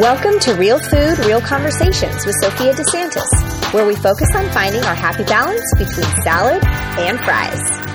Welcome to Real Food, Real Conversations with Sophia DeSantis, where we focus on finding our happy balance between salad and fries.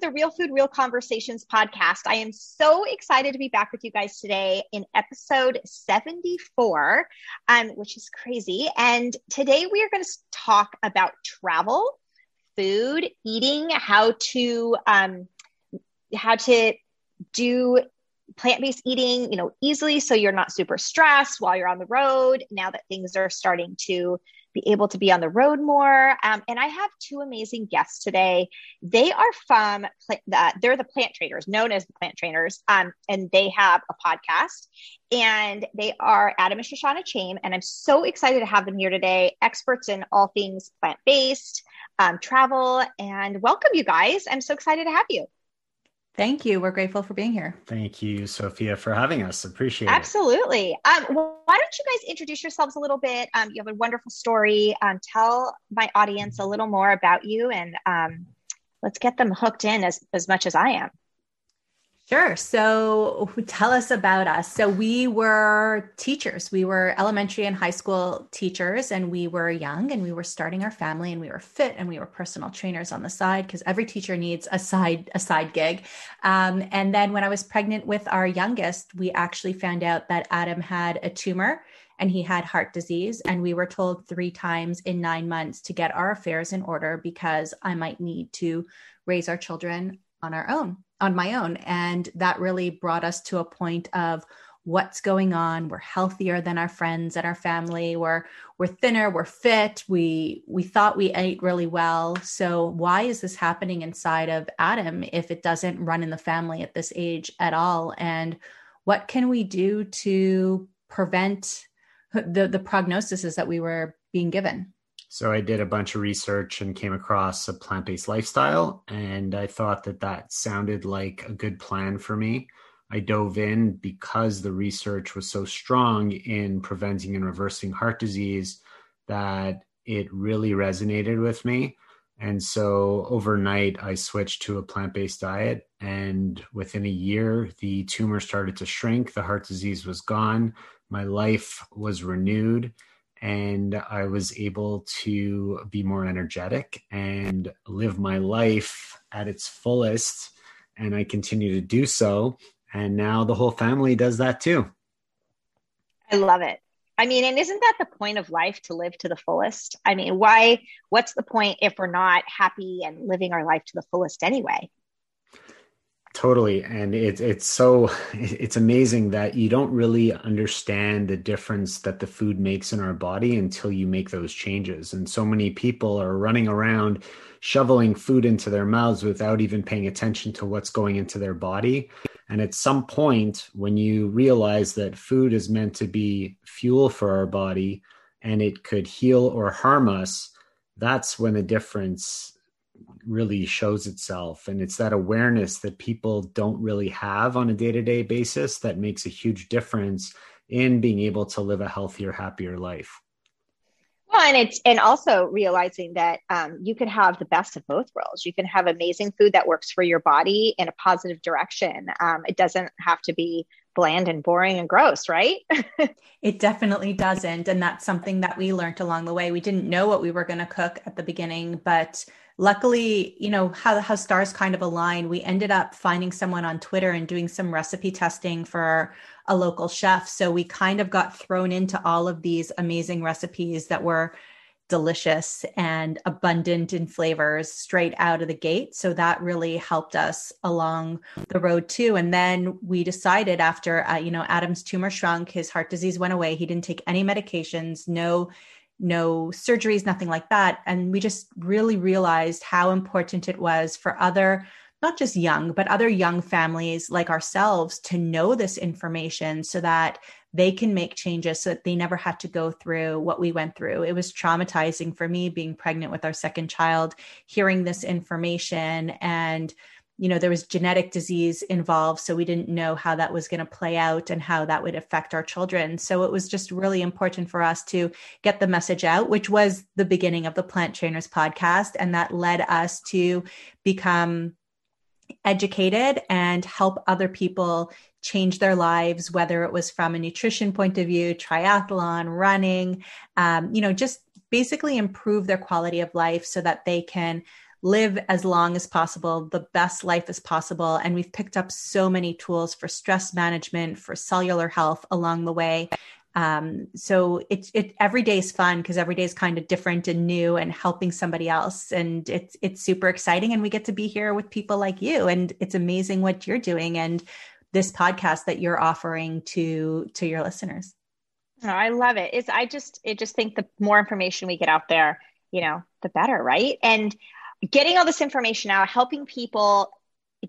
The Real Food, Real Conversations podcast. I am so excited to be back with you guys today in episode 74, um, which is crazy. And today we are going to talk about travel, food, eating, how to, um, how to do plant-based eating, you know, easily so you're not super stressed while you're on the road now that things are starting to be able to be on the road more. Um, and I have two amazing guests today. They are from, uh, they're the plant trainers, known as the plant trainers, um, and they have a podcast. And they are Adam and Shoshana Chaim. And I'm so excited to have them here today, experts in all things plant based, um, travel, and welcome you guys. I'm so excited to have you. Thank you. We're grateful for being here. Thank you, Sophia, for having us. Appreciate Absolutely. it. Absolutely. Um, why don't you guys introduce yourselves a little bit? Um, you have a wonderful story. Um, tell my audience a little more about you and um, let's get them hooked in as, as much as I am. Sure. So tell us about us. So we were teachers. We were elementary and high school teachers, and we were young and we were starting our family and we were fit and we were personal trainers on the side because every teacher needs a side a side gig. Um, and then when I was pregnant with our youngest, we actually found out that Adam had a tumor and he had heart disease. And we were told three times in nine months to get our affairs in order because I might need to raise our children on our own on my own. And that really brought us to a point of what's going on. We're healthier than our friends and our family. We're we're thinner, we're fit. We we thought we ate really well. So why is this happening inside of Adam if it doesn't run in the family at this age at all? And what can we do to prevent the the prognoses that we were being given? So I did a bunch of research and came across a plant based lifestyle, and I thought that that sounded like a good plan for me. I dove in because the research was so strong in preventing and reversing heart disease that it really resonated with me. And so overnight, I switched to a plant based diet. And within a year, the tumor started to shrink, the heart disease was gone, my life was renewed and I was able to be more energetic and live my life at its fullest. And I continue to do so. And now the whole family does that too. I love it. I mean, and isn't that the point of life to live to the fullest? I mean, why, what's the point if we're not happy and living our life to the fullest anyway? Totally. And it's it's so it's amazing that you don't really understand the difference that the food makes in our body until you make those changes. And so many people are running around shoveling food into their mouths without even paying attention to what's going into their body. And at some point, when you realize that food is meant to be fuel for our body and it could heal or harm us, that's when the difference really shows itself and it's that awareness that people don't really have on a day-to-day basis that makes a huge difference in being able to live a healthier happier life well and it's and also realizing that um, you can have the best of both worlds you can have amazing food that works for your body in a positive direction um, it doesn't have to be bland and boring and gross, right? it definitely doesn't. And that's something that we learned along the way. We didn't know what we were going to cook at the beginning, but luckily, you know, how, how stars kind of align, we ended up finding someone on Twitter and doing some recipe testing for a local chef. So we kind of got thrown into all of these amazing recipes that were delicious and abundant in flavors straight out of the gate. So that really helped us along the road too. And then we decided after, uh, you know, Adam's tumor shrunk, his heart disease went away. He didn't take any medications, no no surgeries, nothing like that. And we just really realized how important it was for other, not just young, but other young families like ourselves to know this information so that they can make changes so that they never had to go through what we went through. It was traumatizing for me being pregnant with our second child, hearing this information and you know there was genetic disease involved so we didn't know how that was going to play out and how that would affect our children. So it was just really important for us to get the message out which was the beginning of the plant trainers podcast and that led us to become educated and help other people change their lives whether it was from a nutrition point of view triathlon running um, you know just basically improve their quality of life so that they can live as long as possible, the best life as possible. And we've picked up so many tools for stress management, for cellular health along the way. Um, so it's it every day is fun because every day is kind of different and new and helping somebody else. And it's it's super exciting. And we get to be here with people like you. And it's amazing what you're doing and this podcast that you're offering to to your listeners. Oh, I love it. It's I just I just think the more information we get out there, you know, the better, right? And getting all this information out, helping people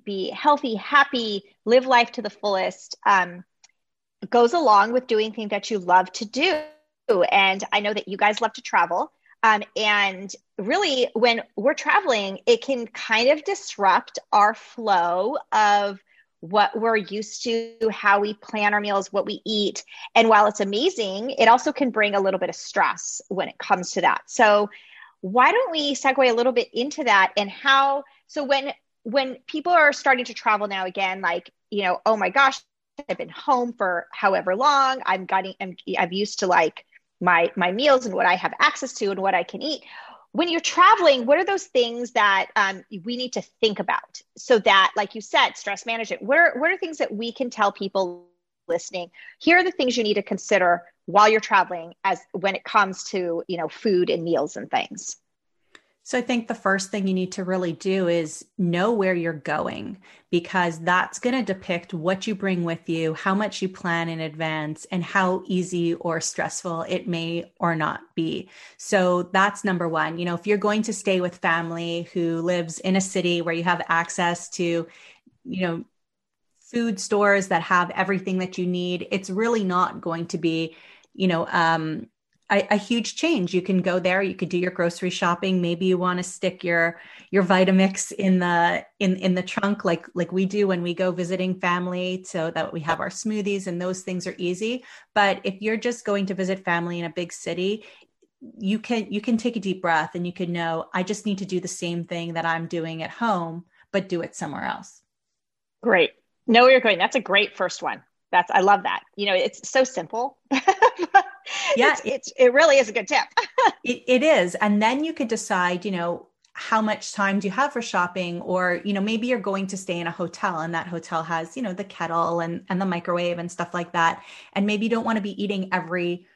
be healthy, happy, live life to the fullest, um, goes along with doing things that you love to do. And I know that you guys love to travel. Um, and really, when we're traveling, it can kind of disrupt our flow of what we're used to, how we plan our meals, what we eat. And while it's amazing, it also can bring a little bit of stress when it comes to that. So, why don't we segue a little bit into that and how so when when people are starting to travel now again like you know oh my gosh i've been home for however long i'm getting i'm, I'm used to like my my meals and what i have access to and what i can eat. When you're traveling what are those things that um, we need to think about? So that like you said stress management what are, what are things that we can tell people listening? Here are the things you need to consider while you're traveling as when it comes to you know food and meals and things so I think the first thing you need to really do is know where you're going because that's going to depict what you bring with you, how much you plan in advance, and how easy or stressful it may or not be. So that's number one. You know, if you're going to stay with family who lives in a city where you have access to, you know, food stores that have everything that you need, it's really not going to be you know um, a, a, huge change. You can go there you could do your grocery shopping. Maybe you want to stick your your vitamix in the in in the trunk like like we do when we go visiting family so that we have our smoothies and those things are easy. But if you're just going to visit family in a big city you can you can take a deep breath and you can know i just need to do the same thing that i'm doing at home but do it somewhere else. Great. Know where you're going that's a great first one. That's i love that. You know it's so simple yeah, it's, it's, it really is a good tip. it, it is. And then you could decide, you know, how much time do you have for shopping or you know maybe you're going to stay in a hotel and that hotel has you know the kettle and and the microwave and stuff like that and maybe you don't want to be eating every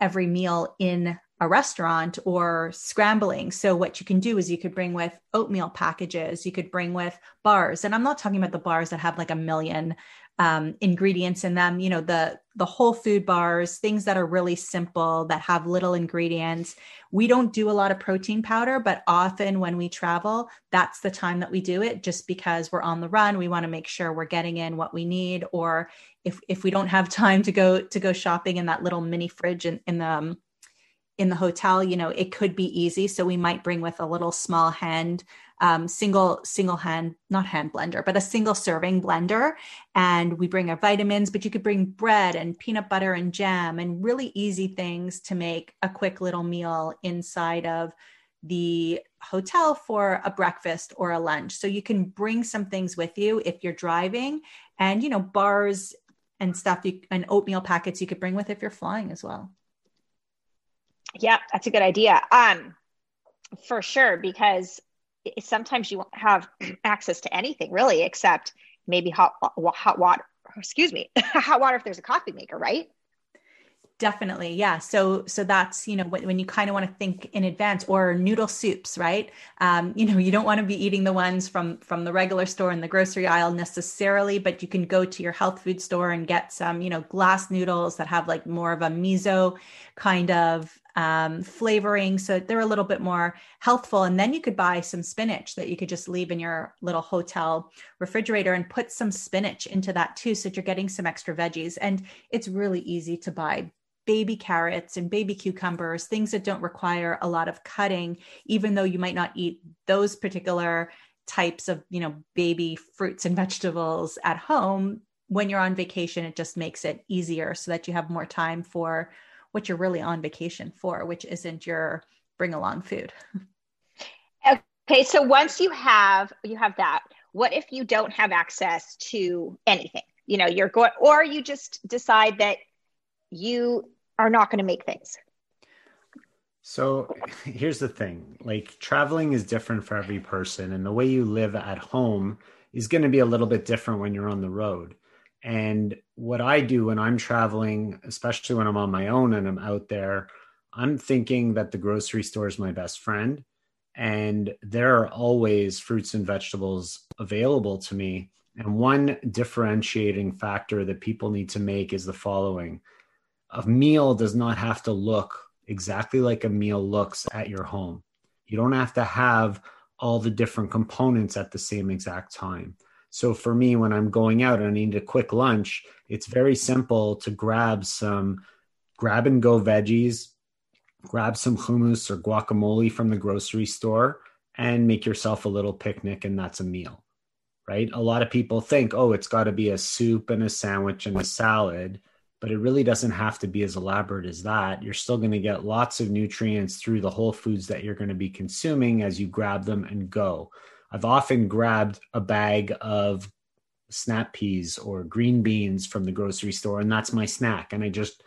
every meal in a restaurant or scrambling. So what you can do is you could bring with oatmeal packages, you could bring with bars. And I'm not talking about the bars that have like a million um, ingredients in them you know the the whole food bars things that are really simple that have little ingredients. We don't do a lot of protein powder but often when we travel that's the time that we do it just because we're on the run. We want to make sure we're getting in what we need or if if we don't have time to go to go shopping in that little mini fridge in, in the um, in the hotel you know it could be easy. So we might bring with a little small hand um, single single hand not hand blender but a single serving blender. And we bring our vitamins but you could bring bread and peanut butter and jam and really easy things to make a quick little meal inside of the hotel for a breakfast or a lunch. So you can bring some things with you if you're driving and you know bars and stuff you, and oatmeal packets you could bring with if you're flying as well. Yeah that's a good idea. Um for sure because sometimes you won't have access to anything really except maybe hot hot water excuse me hot water if there's a coffee maker right? Definitely yeah. So so that's you know when, when you kind of want to think in advance or noodle soups right? Um, you know you don't want to be eating the ones from from the regular store in the grocery aisle necessarily but you can go to your health food store and get some you know glass noodles that have like more of a miso kind of um, flavoring. So they're a little bit more healthful. And then you could buy some spinach that you could just leave in your little hotel refrigerator and put some spinach into that too. So that you're getting some extra veggies. And it's really easy to buy baby carrots and baby cucumbers, things that don't require a lot of cutting, even though you might not eat those particular types of you know baby fruits and vegetables at home when you're on vacation it just makes it easier so that you have more time for what you're really on vacation for which isn't your bring along food. Okay so once you have you have that what if you don't have access to anything? You know you're going or you just decide that you are not going to make things. So here's the thing like traveling is different for every person, and the way you live at home is going to be a little bit different when you're on the road. And what I do when I'm traveling, especially when I'm on my own and I'm out there, I'm thinking that the grocery store is my best friend. And there are always fruits and vegetables available to me. And one differentiating factor that people need to make is the following a meal does not have to look exactly like a meal looks at your home. You don't have to have all the different components at the same exact time. So for me, when I'm going out and I need a quick lunch, it's very simple to grab some grab and go veggies, grab some hummus or guacamole from the grocery store, and make yourself a little picnic, and that's a meal, right? A lot of people think, oh, it's got to be a soup and a sandwich and a salad but it really doesn't have to be as elaborate as that. You're still going to get lots of nutrients through the whole foods that you're going to be consuming as you grab them and go. I've often grabbed a bag of snap peas or green beans from the grocery store, and that's my snack. And I just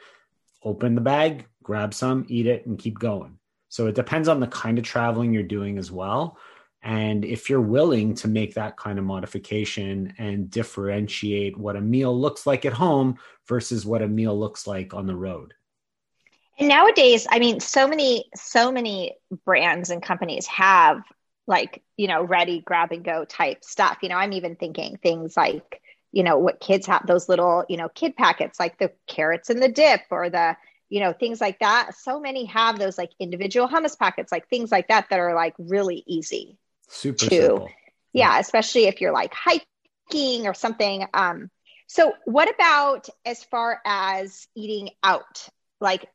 open the bag, grab some, eat it, and keep going. So it depends on the kind of traveling you're doing as well. And if you're willing to make that kind of modification and differentiate what a meal looks like at home versus what a meal looks like on the road. And nowadays, I mean, so many, so many brands and companies have like, you know, ready grab and go type stuff. You know, I'm even thinking things like, you know, what kids have those little, you know, kid packets like the carrots and the dip or the, you know, things like that. So many have those like individual hummus packets, like things like that, that are like really easy Super to, simple. Yeah, especially if you're like hiking or something. Um, so, what about as far as eating out? Like,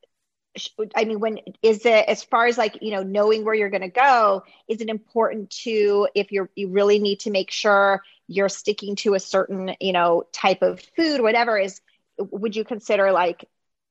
I mean, when is it as far as like you know knowing where you're going to go? Is it important to if you're you really need to make sure you're sticking to a certain you know type of food, whatever is? Would you consider like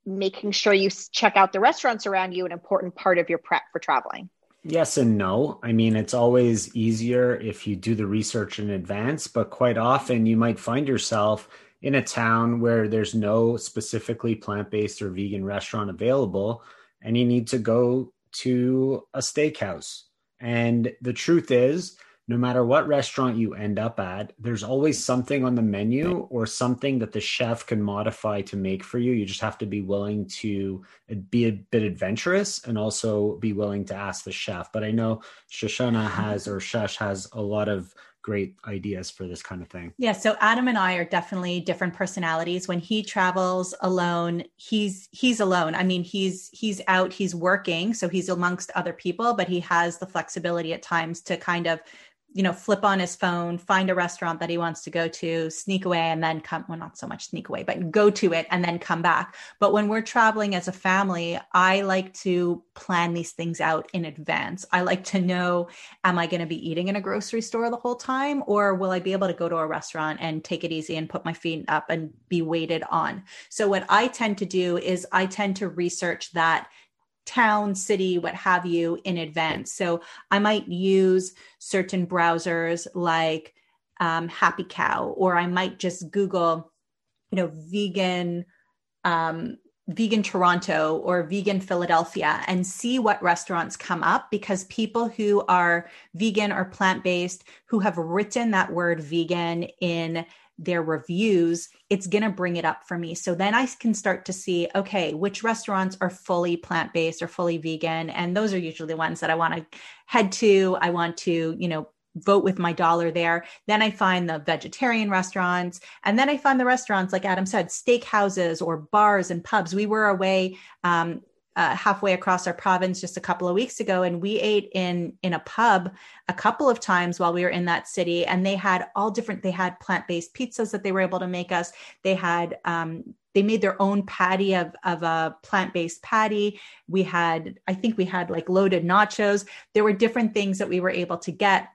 making sure you check out the restaurants around you an important part of your prep for traveling? Yes and no. I mean, it's always easier if you do the research in advance, but quite often you might find yourself in a town where there's no specifically plant based or vegan restaurant available, and you need to go to a steakhouse. And the truth is, no matter what restaurant you end up at, there's always something on the menu or something that the chef can modify to make for you. You just have to be willing to be a bit adventurous and also be willing to ask the chef. But I know Shoshana has or Shush has a lot of great ideas for this kind of thing. Yeah, so Adam and I are definitely different personalities. When he travels alone, he's he's alone. I mean, he's he's out, he's working, so he's amongst other people, but he has the flexibility at times to kind of you know, flip on his phone, find a restaurant that he wants to go to, sneak away, and then come. Well, not so much sneak away, but go to it and then come back. But when we're traveling as a family, I like to plan these things out in advance. I like to know am I going to be eating in a grocery store the whole time, or will I be able to go to a restaurant and take it easy and put my feet up and be waited on? So, what I tend to do is I tend to research that town, city, what have you in advance. So I might use certain browsers like um, HappyCow, or I might just Google, you know, vegan, um, vegan Toronto or vegan Philadelphia and see what restaurants come up because people who are vegan or plant based who have written that word vegan in their reviews, it's going to bring it up for me. So then I can start to see, okay, which restaurants are fully plant based or fully vegan. And those are usually the ones that I want to head to. I want to, you know, vote with my dollar there. Then I find the vegetarian restaurants. And then I find the restaurants, like Adam said, steak houses or bars and pubs. We were away um, uh, halfway across our province just a couple of weeks ago and we ate in in a pub a couple of times while we were in that city and they had all different they had plant-based pizzas that they were able to make us. They had um, they made their own patty of, of a plant-based patty. We had i think we had like loaded nachos. There were different things that we were able to get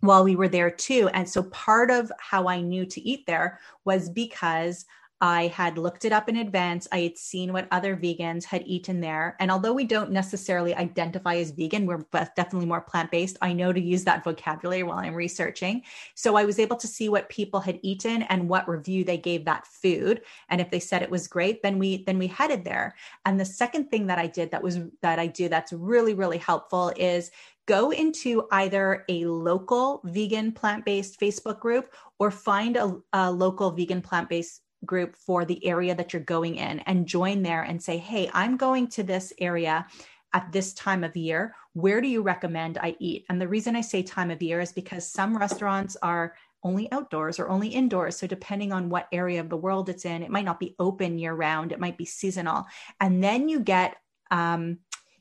while we were there too. And so part of how I knew to eat there was because I had looked it up in advance. I had seen what other vegans had eaten there. And although we don't necessarily identify as vegan, we're definitely more plant based. I know to use that vocabulary while I'm researching. So I was able to see what people had eaten and what review they gave that food. And if they said it was great, then we then we headed there. And the second thing that I did that was that I do that's really really helpful is go into either a local vegan plant based Facebook group or find a, a local vegan plant based group for the area that you're going in and join there and say, Hey, I'm going to this area at this time of year. Where do you recommend I eat? And the reason I say time of year is because some restaurants are only outdoors or only indoors. So, depending on what area of the world it's in, it might not be open year round, it might be seasonal. And then you get, um,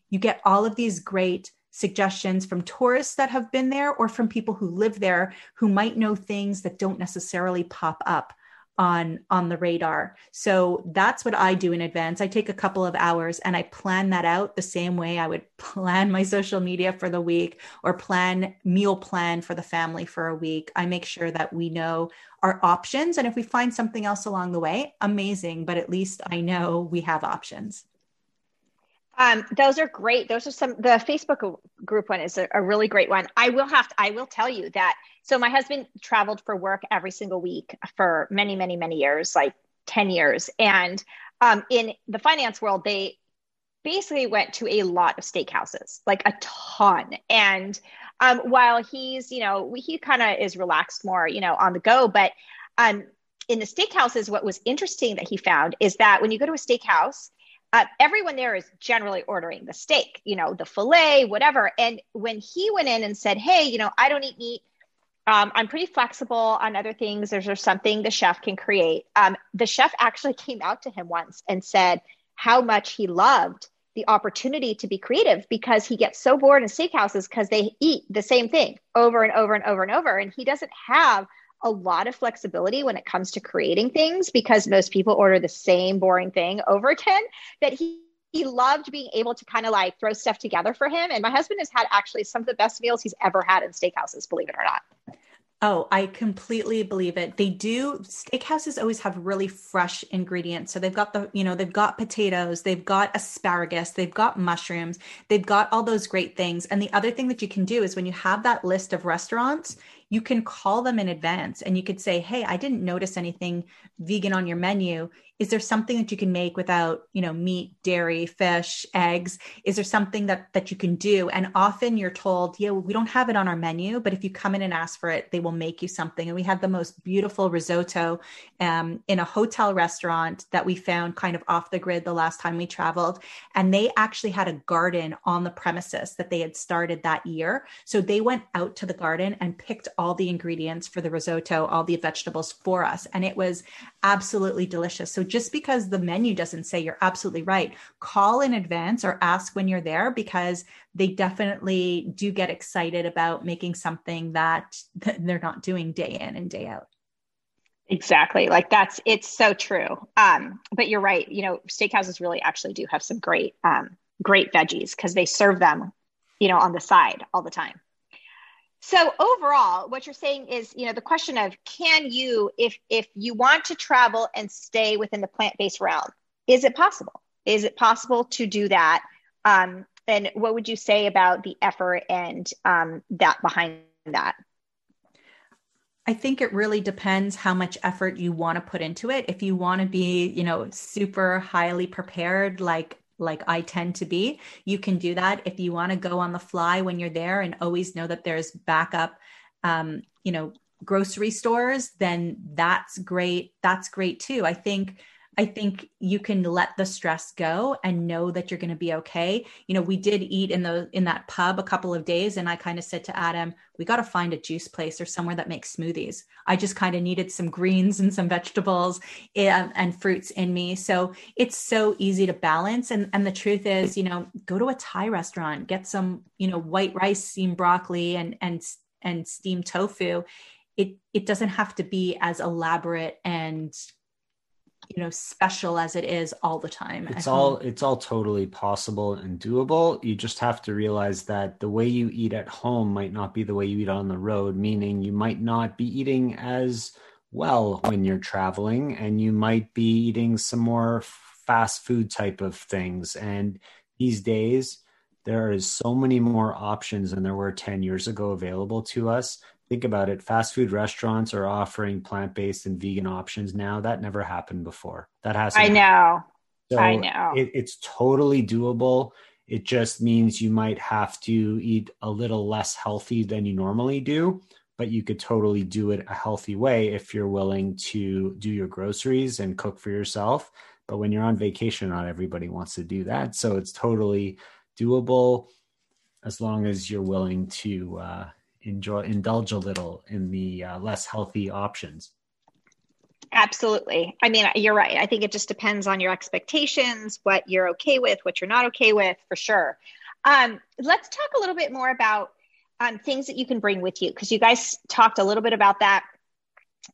you get all of these great suggestions from tourists that have been there or from people who live there who might know things that don't necessarily pop up on on the radar. So that's what i do in advance. I take a couple of hours and i plan that out the same way i would plan my social media for the week or plan meal plan for the family for a week. I make sure that we know our options. And if we find something else along the way amazing. But at least i know we have options um, those are great. Those are some. The Facebook group one is a, a, really great one. I will have to. I will tell you that. So my husband traveled for work every single week for many, many, many years, like ten years. And um, in the finance world, they basically went to a lot of steakhouses, like a ton. And um, while he's, you know, he kind of is relaxed more, you know, on the go, but um, in the steakhouses, what was interesting that he found is that when you go to a steakhouse uh, everyone there is generally ordering the steak, you know, the filet, whatever. And when he went in and said, Hey, you know, I don't eat meat. Um, I'm pretty flexible on other things. There's, there's something the chef can create. Um, the chef actually came out to him once and said how much he loved the opportunity to be creative because he gets so bored in steakhouses because they eat the same thing over and over and over and over. And he doesn't have a lot of flexibility when it comes to creating things because most people order the same boring thing over again that he he loved being able to kind of like throw stuff together for him and my husband has had actually some of the best meals he's ever had in steakhouses believe it or not Oh, I completely believe it. They do. Steakhouses always have really fresh ingredients. So they've got the, you know, they've got potatoes, they've got asparagus, they've got mushrooms, they've got all those great things. And the other thing that you can do is when you have that list of restaurants, you can call them in advance and you could say, Hey, I didn't notice anything vegan on your menu is there something that you can make without you know meat dairy fish eggs? Is there something that that you can do? And often you're told yeah we don't have it on our menu but if you come in and ask for it they will make you something. And we had the most beautiful risotto um, in a hotel restaurant that we found kind of off the grid the last time we traveled. And they actually had a garden on the premises that they had started that year. So they went out to the garden and picked all the ingredients for the risotto all the vegetables for us. And it was absolutely delicious. So just because the menu doesn't say you're absolutely right, call in advance or ask when you're there because they definitely do get excited about making something that they're not doing day in and day out. Exactly. Like that's it's so true. Um, but you're right. You know, steakhouses really actually do have some great um, great veggies because they serve them, you know, on the side all the time. So overall, what you're saying is, you know, the question of can you, if if you want to travel and stay within the plant-based realm, is it possible? Is it possible to do that? Um, and what would you say about the effort and um, that behind that? I think it really depends how much effort you want to put into it. If you want to be, you know, super highly prepared, like like I tend to be, you can do that. If you want to go on the fly when you're there and always know that there's backup, um, you know, grocery stores, then that's great. That's great too. I think I think you can let the stress go and know that you're going to be okay. You know, we did eat in the in that pub a couple of days and I kind of said to Adam, we got to find a juice place or somewhere that makes smoothies. I just kind of needed some greens and some vegetables and, and fruits in me. So it's so easy to balance and and the truth is, you know, go to a Thai restaurant, get some, you know, white rice, steamed broccoli and and and steamed tofu. It it doesn't have to be as elaborate and you know special as it is all the time it's all it's all totally possible and doable. You just have to realize that the way you eat at home might not be the way you eat on the road meaning you might not be eating as well when you're traveling and you might be eating some more fast food type of things. And these days there is so many more options than there were 10 years ago available to us think about it fast food restaurants are offering plant-based and vegan options now. That never happened before. That has i know. So i know. it, it's totally doable. It just means you might have to eat a little less healthy than you normally do but you could totally do it a healthy way if you're willing to do your groceries and cook for yourself. But when you're on vacation not everybody wants to do that. So it's totally doable as long as you're willing to uh, enjoy indulge a little in the uh, less healthy options. Absolutely. I mean you're right. I think it just depends on your expectations what you're okay with what you're not okay with for sure. Um, let's talk a little bit more about um, things that you can bring with you because you guys talked a little bit about that.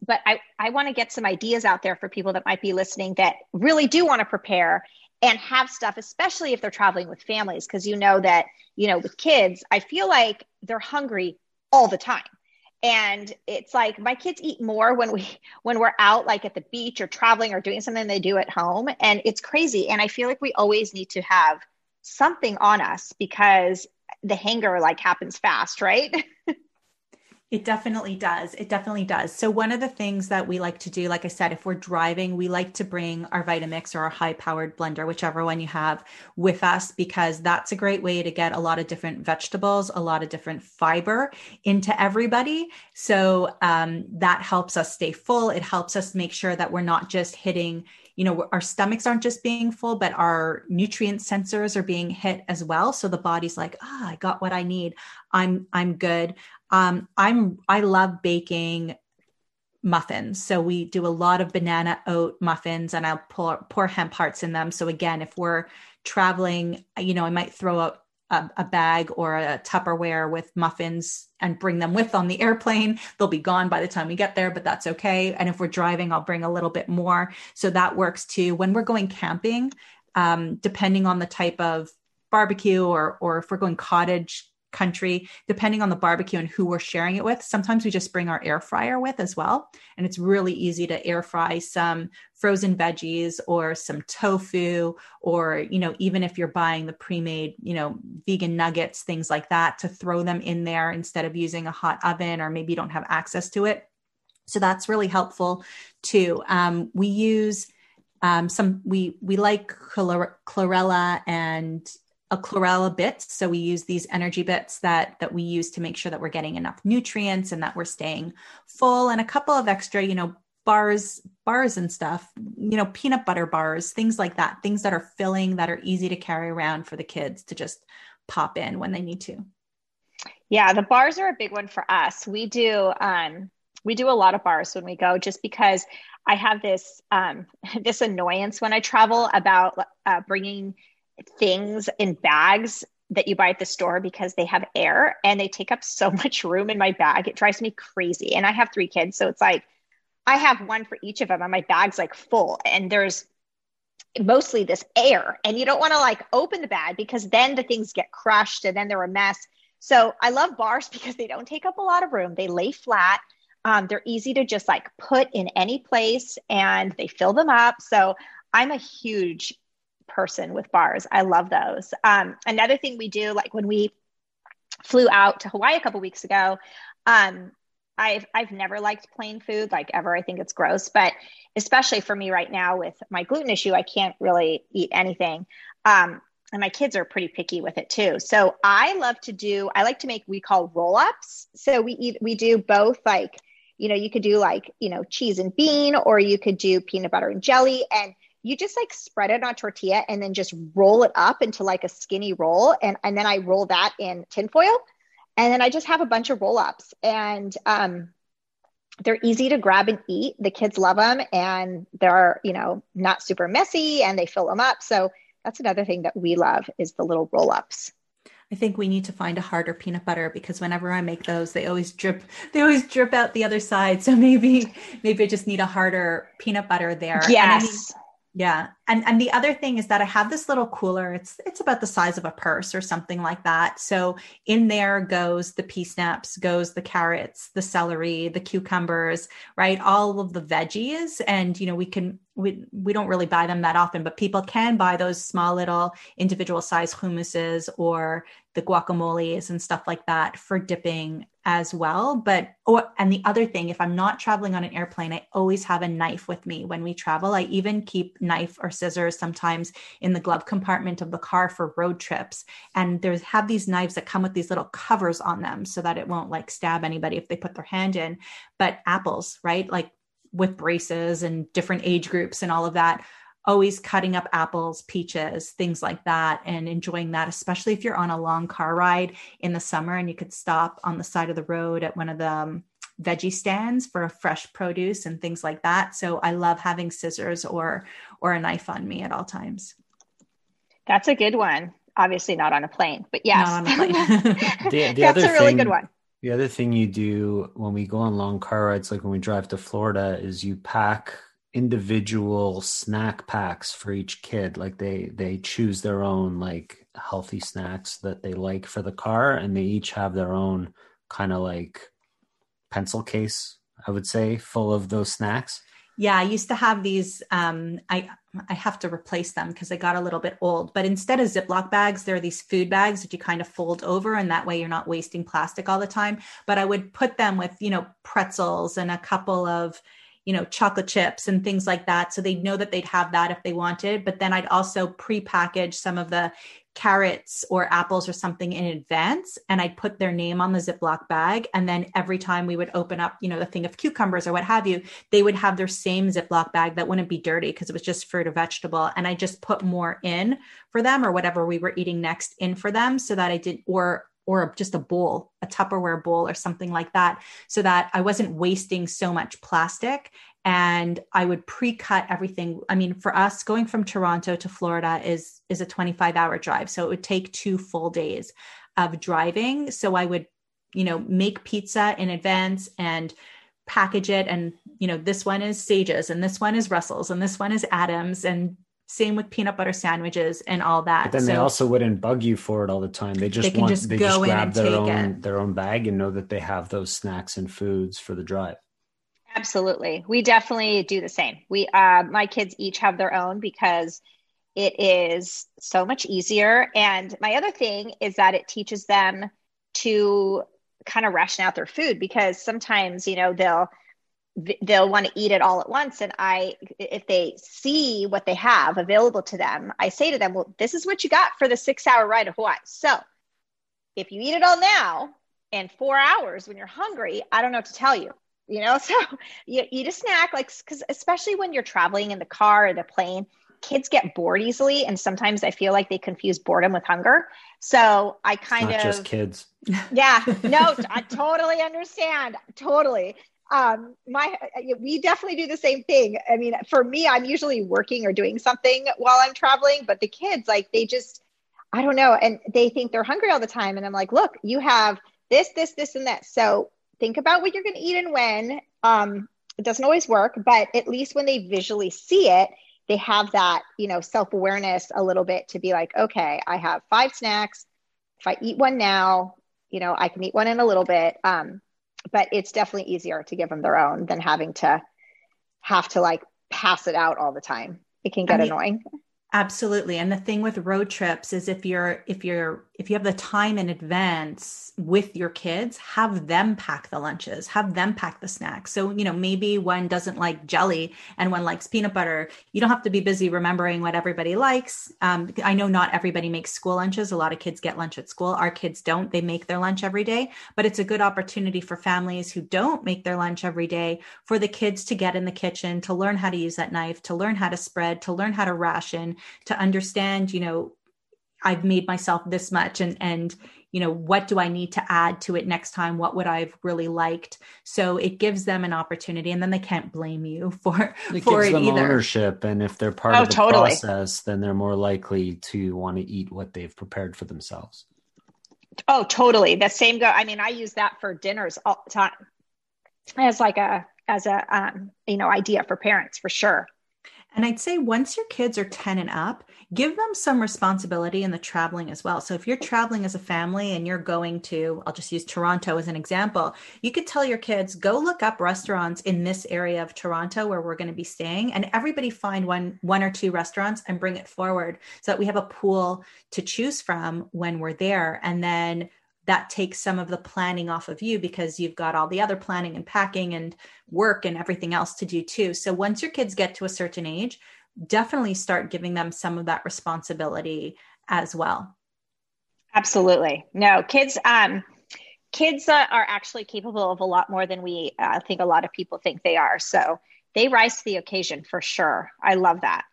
But i, I want to get some ideas out there for people that might be listening that really do want to prepare and have stuff especially if they're traveling with families because you know that you know with kids i feel like they're hungry all the time. And it's like my kids eat more when we when we're out like at the beach or traveling or doing something they do at home. And it's crazy. And i feel like we always need to have something on us because the hanger like happens fast right It definitely does. It definitely does. So, one of the things that we like to do, like I said, if we're driving, we like to bring our Vitamix or our high powered blender, whichever one you have, with us because that's a great way to get a lot of different vegetables, a lot of different fiber into everybody. So, um, that helps us stay full. It helps us make sure that we're not just hitting you know our stomachs aren't just being full but our nutrient sensors are being hit as well so the body's like ah oh, i got what i need i'm i'm good um, I'm I love baking muffins. So we do a lot of banana oat muffins and I'll pour, pour hemp hearts in them. So again, if we're traveling, you know, I might throw out a, a, bag or a Tupperware with muffins and bring them with on the airplane. They'll be gone by the time we get there, but that's okay. And if we're driving, I'll bring a little bit more. So that works too. When we're going camping, um, depending on the type of barbecue or or if we're going cottage country, depending on the barbecue and who we're sharing it with. Sometimes we just bring our air fryer with as well. And it's really easy to air fry some frozen veggies or some tofu, or, you know, even if you're buying the pre made, you know, vegan nuggets, things like that, to throw them in there instead of using a hot oven, or maybe you don't have access to it. So that's really helpful too. Um, we use um, some we we like chlorella and a chlorella bit. so we use these energy bits that that we use to make sure that we're getting enough nutrients and that we're staying full. And a couple of extra you know bars bars and stuff you know peanut butter bars things like that things that are filling that are easy to carry around for the kids to just pop in when they need to. Yeah the bars are a big one for us. We do um we do a lot of bars when we go just because i have this um this annoyance when i travel about uh, bringing things in bags that you buy at the store because they have air and they take up so much room in my bag. It drives me crazy. And I have three kids. So it's like I have one for each of them and my bag's like full and there's mostly this air. And you don't want to like open the bag because then the things get crushed and then they're a mess. So I love bars because they don't take up a lot of room. They lay flat. Um, they're easy to just like put in any place and they fill them up. So I'm a huge person with bars. I love those. Um, another thing we do, like when we flew out to Hawaii a couple weeks ago, um, I've I've never liked plain food like ever. I think it's gross, but especially for me right now with my gluten issue, I can't really eat anything. Um, and my kids are pretty picky with it too. So I love to do. I like to make we call roll ups. So we eat we do both like you know you could do like you know cheese and bean, or you could do peanut butter and jelly, and you just like spread it on tortilla and then just roll it up into like a skinny roll. And, and then I roll that in tinfoil. And then I just have a bunch of roll ups. And um, they're easy to grab and eat. The kids love them and they're, you know, not super messy and they fill them up. So that's another thing that we love is the little roll ups. I think we need to find a harder peanut butter because whenever I make those, they always drip. They always drip out the other side. So maybe, maybe I just need a harder peanut butter there. Yes. Yeah. And and the other thing is that I have this little cooler. It's it's about the size of a purse or something like that. So in there goes the pea snaps, goes the carrots, the celery, the cucumbers, right? All of the veggies and you know we can we we don't really buy them that often, but people can buy those small little individual size hummuses or the guacamoles and stuff like that for dipping as well. But or and the other thing, if I'm not traveling on an airplane, I always have a knife with me when we travel. I even keep knife or scissors sometimes in the glove compartment of the car for road trips. And there's have these knives that come with these little covers on them so that it won't like stab anybody if they put their hand in. But apples, right? Like with braces and different age groups and all of that always cutting up apples, peaches, things like that, and enjoying that, especially if you're on a long car ride in the summer and you could stop on the side of the road at one of the um, veggie stands for a fresh produce and things like that. So I love having scissors or or a knife on me at all times. That's a good one. Obviously not on a plane, but yes. Not on a plane. the, the That's a really thing, good one. The other thing you do when we go on long car rides, like when we drive to Florida, is you pack individual snack packs for each kid like they they choose their own like healthy snacks that they like for the car and they each have their own kind of like pencil case i would say full of those snacks. Yeah i used to have these um i i have to replace them because they got a little bit old but instead of ziploc bags there are these food bags that you kind of fold over and that way you're not wasting plastic all the time. But i would put them with you know pretzels and a couple of you know, chocolate chips and things like that. So they'd know that they'd have that if they wanted. But then I'd also pre-package some of the carrots or apples or something in advance and I'd put their name on the Ziploc bag. And then every time we would open up, you know, the thing of cucumbers or what have you, they would have their same Ziploc bag that wouldn't be dirty because it was just fruit or vegetable. And I just put more in for them or whatever we were eating next in for them so that I didn't or or just a bowl, a Tupperware bowl or something like that, so that I wasn't wasting so much plastic. And I would pre-cut everything. I mean, for us, going from Toronto to Florida is is a 25 hour drive. So it would take two full days of driving. So I would, you know, make pizza in advance and package it. And, you know, this one is Sages and this one is Russell's and this one is Adams and same with peanut butter sandwiches and all that. But then so, they also wouldn't bug you for it all the time. They just they want just they just grab their own it. their own bag and know that they have those snacks and foods for the drive. Absolutely. We definitely do the same. We uh my kids each have their own because it is so much easier and my other thing is that it teaches them to kind of ration out their food because sometimes, you know, they'll they'll want to eat it all at once. And i if they see what they have available to them i say to them well this is what you got for the six hour ride to hawaii. So if you eat it all now in four hours when you're hungry i don't know what to tell you you know? So you eat a snack like because especially when you're traveling in the car or the plane kids get bored easily. And sometimes i feel like they confuse boredom with hunger. So i kind of just kids. Yeah no i totally understand. Totally um my we definitely do the same thing. I mean for me i'm usually working or doing something while i'm traveling but the kids like they just i don't know and they think they're hungry all the time and i'm like look you have this this this and that. So think about what you're going to eat and when. Um it doesn't always work but at least when they visually see it they have that you know self-awareness a little bit to be like okay i have five snacks. If i eat one now you know i can eat one in a little bit. Um but it's definitely easier to give them their own than having to have to like pass it out all the time. It can get I mean, annoying. Absolutely. And the thing with road trips is if you're if you're if you have the time in advance with your kids, have them pack the lunches, have them pack the snacks. So, you know, maybe one doesn't like jelly and one likes peanut butter. You don't have to be busy remembering what everybody likes. Um, I know not everybody makes school lunches. A lot of kids get lunch at school. Our kids don't. They make their lunch every day, but it's a good opportunity for families who don't make their lunch every day for the kids to get in the kitchen, to learn how to use that knife, to learn how to spread, to learn how to ration, to understand, you know, I've made myself this much and and you know what do I need to add to it next time what would I've really liked so it gives them an opportunity and then they can't blame you for it for gives it them either ownership and if they're part Oh, of the totally. process then they're more likely to want to eat what they've prepared for themselves Oh, totally. The same go. I mean, I use that for dinners all the time as like a as a um, you know idea for parents for sure. And I'd say once your kids are 10 and up, give them some responsibility in the traveling as well. So if you're traveling as a family and you're going to, I'll just use Toronto as an example, you could tell your kids, go look up restaurants in this area of Toronto where we're going to be staying and everybody find one one or two restaurants and bring it forward so that we have a pool to choose from when we're there. And then that takes some of the planning off of you because you've got all the other planning and packing and work and everything else to do too. So once your kids get to a certain age, definitely start giving them some of that responsibility as well. Absolutely. No, kids um kids uh, are actually capable of a lot more than we uh, think a lot of people think they are. So they rise to the occasion for sure. I love that.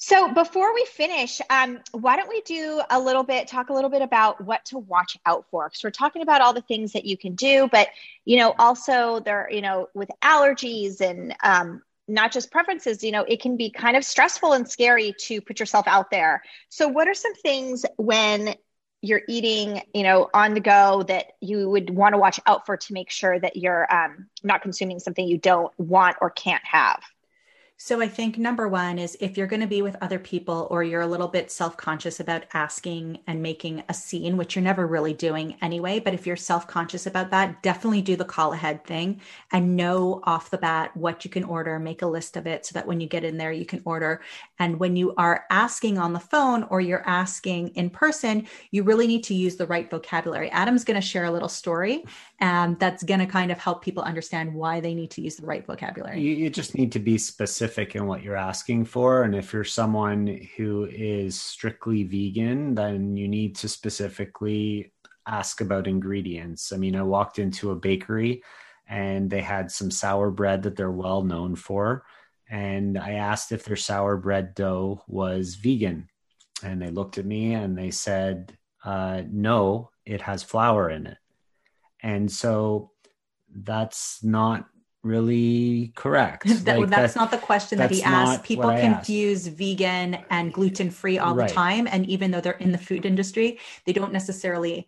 So before we finish, um, why don't we do a little bit, talk a little bit about what to watch out for? Because we're talking about all the things that you can do, but you know, also there, you know, with allergies and um, not just preferences, you know, it can be kind of stressful and scary to put yourself out there. So, what are some things when you're eating, you know, on the go that you would want to watch out for to make sure that you're um, not consuming something you don't want or can't have? So I think number one is if you're going to be with other people or you're a little bit self conscious about asking and making a scene, which you're never really doing anyway, but if you're self conscious about that, definitely do the call ahead thing and know off the bat what you can order, make a list of it so that when you get in there, you can order. And when you are asking on the phone or you're asking in person, you really need to use the right vocabulary. Adam's going to share a little story um, that's going to kind of help people understand why they need to use the right vocabulary. You, you just need to be specific specific in what you're asking for. And if you're someone who is strictly vegan, then you need to specifically ask about ingredients. I mean, I walked into a bakery and they had some sour bread that they're well known for. And I asked if their sour bread dough was vegan. And they looked at me and they said, uh, no, it has flour in it. And so that's not really correct. that, like that's that, not the question that he asked. People confuse asked. vegan and gluten free all right. the time, and even though they're in the food industry, they don't necessarily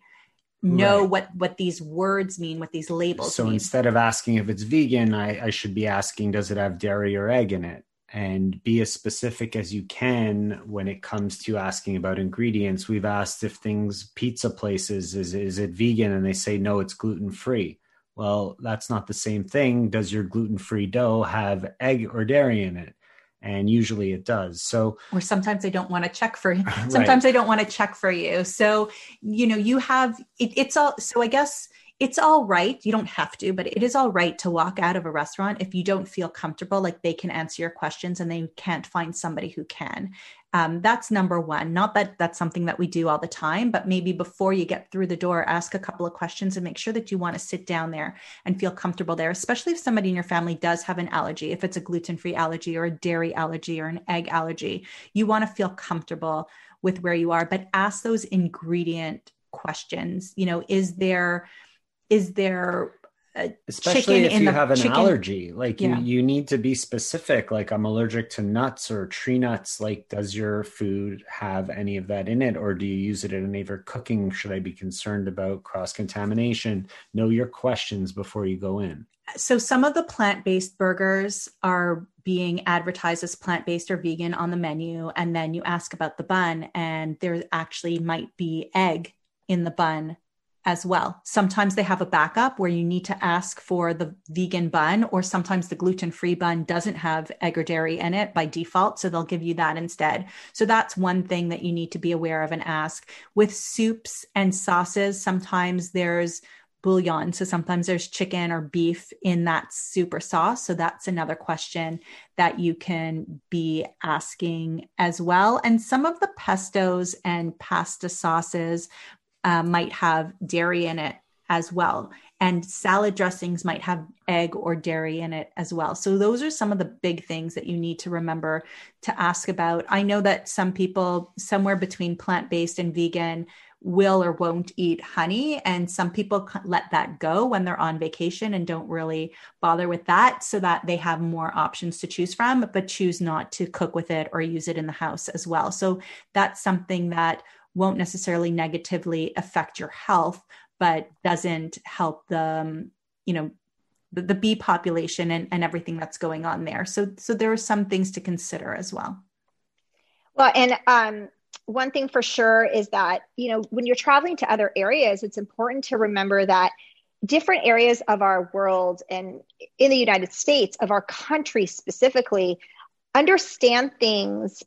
know right. what what these words mean, what these labels. So mean. instead of asking if it's vegan, I, I should be asking, does it have dairy or egg in it? And be as specific as you can when it comes to asking about ingredients. We've asked if things pizza places is is it vegan, and they say no, it's gluten free well, that's not the same thing. Does your gluten free dough have egg or dairy in it? And usually it does. So, or sometimes they don't want to check for you. Sometimes right. they don't want to check for you. So, you know, you have it, it's all. So, I guess it's all right. You don't have to, but it is all right to walk out of a restaurant if you don't feel comfortable, like they can answer your questions and they can't find somebody who can. Um, that's number one. Not that that's something that we do all the time, but maybe before you get through the door, ask a couple of questions and make sure that you want to sit down there and feel comfortable there, especially if somebody in your family does have an allergy, if it's a gluten free allergy or a dairy allergy or an egg allergy. You want to feel comfortable with where you are, but ask those ingredient questions. You know, is there, is there especially if you have an chicken. allergy like yeah. you you need to be specific like i'm allergic to nuts or tree nuts like does your food have any of that in it or do you use it in any of your cooking should i be concerned about cross contamination know your questions before you go in so some of the plant-based burgers are being advertised as plant-based or vegan on the menu and then you ask about the bun and there actually might be egg in the bun as well. Sometimes they have a backup where you need to ask for the vegan bun, or sometimes the gluten free bun doesn't have egg or dairy in it by default. So they'll give you that instead. So that's one thing that you need to be aware of and ask. With soups and sauces, sometimes there's bouillon. So sometimes there's chicken or beef in that super sauce. So that's another question that you can be asking as well. And some of the pestos and pasta sauces uh, might have dairy in it as well. And salad dressings might have egg or dairy in it as well. So, those are some of the big things that you need to remember to ask about. I know that some people, somewhere between plant based and vegan, will or won't eat honey. And some people let that go when they're on vacation and don't really bother with that so that they have more options to choose from, but choose not to cook with it or use it in the house as well. So, that's something that won't necessarily negatively affect your health, but doesn't help the, um, you know, the, the bee population and, and everything that's going on there. So, so there are some things to consider as well. Well, and um, one thing for sure is that, you know, when you're traveling to other areas, it's important to remember that different areas of our world and in the United States, of our country specifically, understand things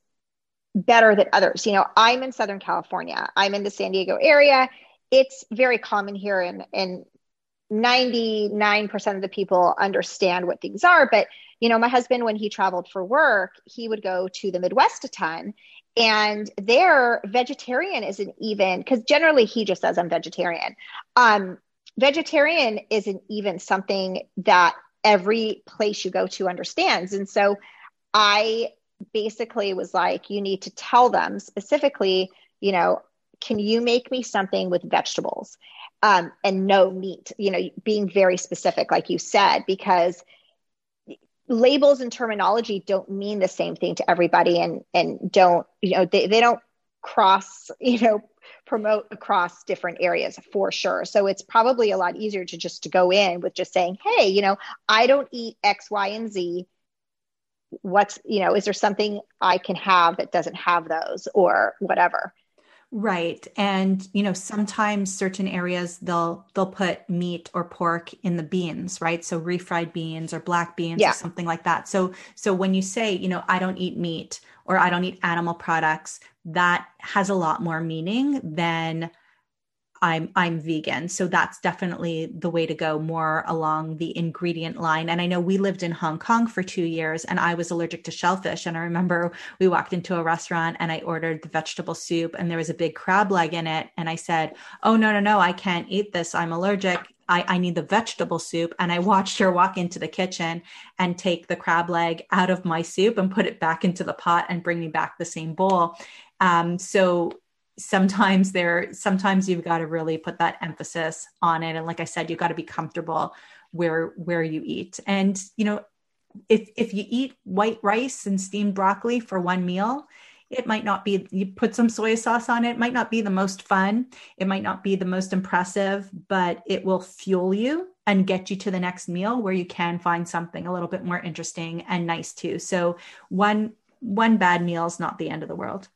better than others. You know, I'm in Southern California, I'm in the San Diego area. It's very common here, and, and 99% of the people understand what things are. But, you know, my husband, when he traveled for work, he would go to the Midwest a ton. And there, vegetarian isn't even, because generally he just says I'm vegetarian. Um, vegetarian isn't even something that every place you go to understands. And so I basically was like, you need to tell them specifically, you know, can you make me something with vegetables um, and no meat? You know, being very specific, like you said, because labels and terminology don't mean the same thing to everybody and and don't you know they, they don't cross you know promote across different areas for sure so it's probably a lot easier to just to go in with just saying hey you know i don't eat x y and z what's you know is there something i can have that doesn't have those or whatever? Right. And you know sometimes certain areas they'll they'll put meat or pork in the beans right? So refried beans or black beans yeah. or something like that. So so when you say you know i don't eat meat or i don't eat animal products that has a lot more meaning than I'm I'm vegan. So that's definitely the way to go more along the ingredient line. And I know we lived in Hong Kong for 2 years and I was allergic to shellfish and I remember we walked into a restaurant and I ordered the vegetable soup and there was a big crab leg in it and I said, "Oh no, no, no, I can't eat this. I'm allergic." I, I, need the vegetable soup. And I watched her walk into the kitchen and take the crab leg out of my soup and put it back into the pot and bring me back the same bowl. Um, so sometimes there sometimes you've got to really put that emphasis on it. And like i said you've got to be comfortable where where you eat. And you know if if you eat white rice and steamed broccoli for one meal it might not be you put some soy sauce on it, it might not be the most fun. It might not be the most impressive but it will fuel you and get you to the next meal where you can find something a little bit more interesting and nice too. So one one bad meal is not the end of the world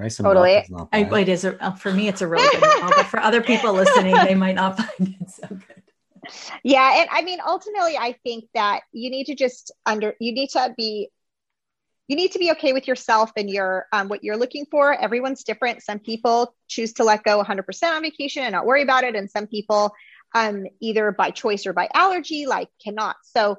Rice and totally. I, it is a, uh, for me. It's a really good meal, but for other people listening, they might not find it so good. Yeah, and I mean, ultimately, I think that you need to just under you need to be you need to be okay with yourself and your um, what you're looking for. Everyone's different. Some people choose to let go 100% on vacation and not worry about it, and some people, um, either by choice or by allergy, like cannot. So,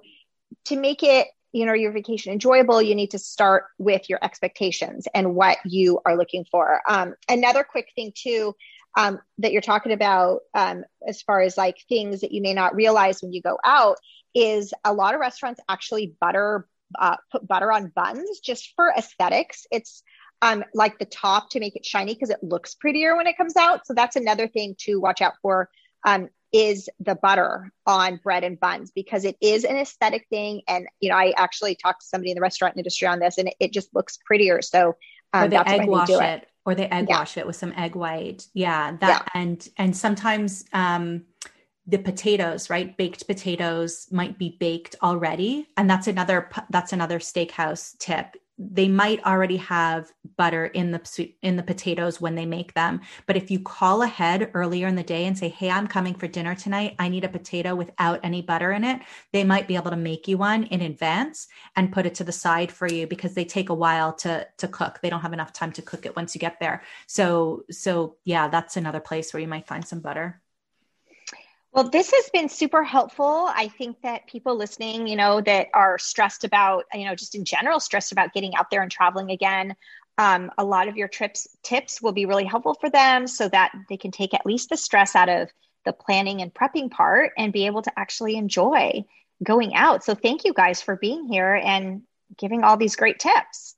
to make it you know your vacation enjoyable you need to start with your expectations and what you are looking for. Um, another quick thing too um, that you're talking about um, as far as like things that you may not realize when you go out is a lot of restaurants actually butter uh, put butter on buns just for aesthetics. It's um, like the top to make it shiny because it looks prettier when it comes out. So that's another thing to watch out for. Um, is the butter on bread and buns because it is an aesthetic thing. And, you know, I actually talked to somebody in the restaurant industry on this and it, it just looks prettier. So, um, or they egg wash it. it. or they egg yeah. wash it with some egg white. Yeah. That, yeah. and, and sometimes, um, the potatoes right baked potatoes might be baked already and that's another that's another steakhouse tip they might already have butter in the in the potatoes when they make them. But if you call ahead earlier in the day and say hey i'm coming for dinner tonight. I need a potato without any butter in it they might be able to make you one in advance and put it to the side for you because they take a while to to cook. They don't have enough time to cook it once you get there. So so yeah that's another place where you might find some butter well, this has been super helpful. I think that people listening, you know, that are stressed about, you know, just in general, stressed about getting out there and traveling again, um, a lot of your trips tips will be really helpful for them so that they can take at least the stress out of the planning and prepping part and be able to actually enjoy going out. So thank you guys for being here and giving all these great tips.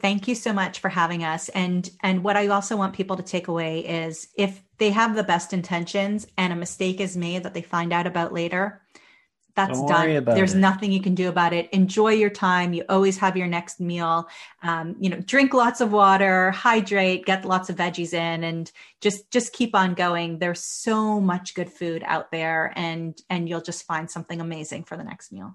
Thank you so much for having us. And and what I also want people to take away is if they have the best intentions and a mistake is made that they find out about later, that's done. There's it. nothing you can do about it. Enjoy your time. You always have your next meal. Um, you know, drink lots of water, hydrate, get lots of veggies in, and just just keep on going. There's so much good food out there, and and you'll just find something amazing for the next meal.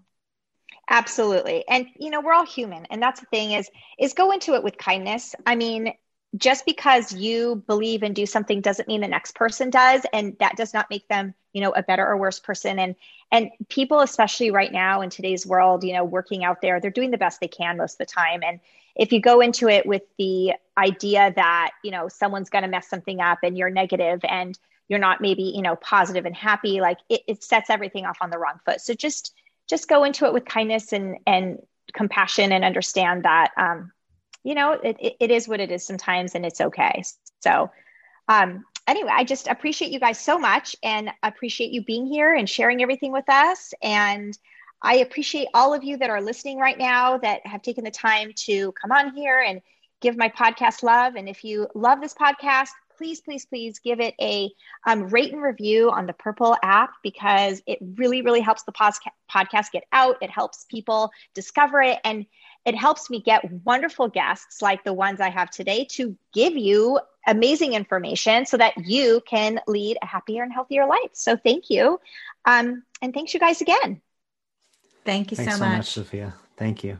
Absolutely, and you know we're all human, and that's the thing is is go into it with kindness. I mean, just because you believe and do something doesn't mean the next person does and that does not make them you know a better or worse person. And and people especially right now in today's world you know working out there they're doing the best they can most of the time. And if you go into it with the idea that you know someone's going to mess something up and you're negative and you're not maybe you know positive and happy like it, it sets everything off on the wrong foot. So just just go into it with kindness and and compassion and understand that um, you know, it, it is what it is sometimes and it's okay. So, um, anyway, I just appreciate you guys so much and appreciate you being here and sharing everything with us. And I appreciate all of you that are listening right now that have taken the time to come on here and give my podcast love. And if you love this podcast, please, please, please give it a um, rate and review on the Purple app because it really, really helps the podcast get out. It helps people discover it. And it helps me get wonderful guests like the ones I have today to give you amazing information so that you can lead a happier and healthier life. So thank you. Um, and thanks you guys again. Thank you Thanks so much. so much, Sophia. Thank you.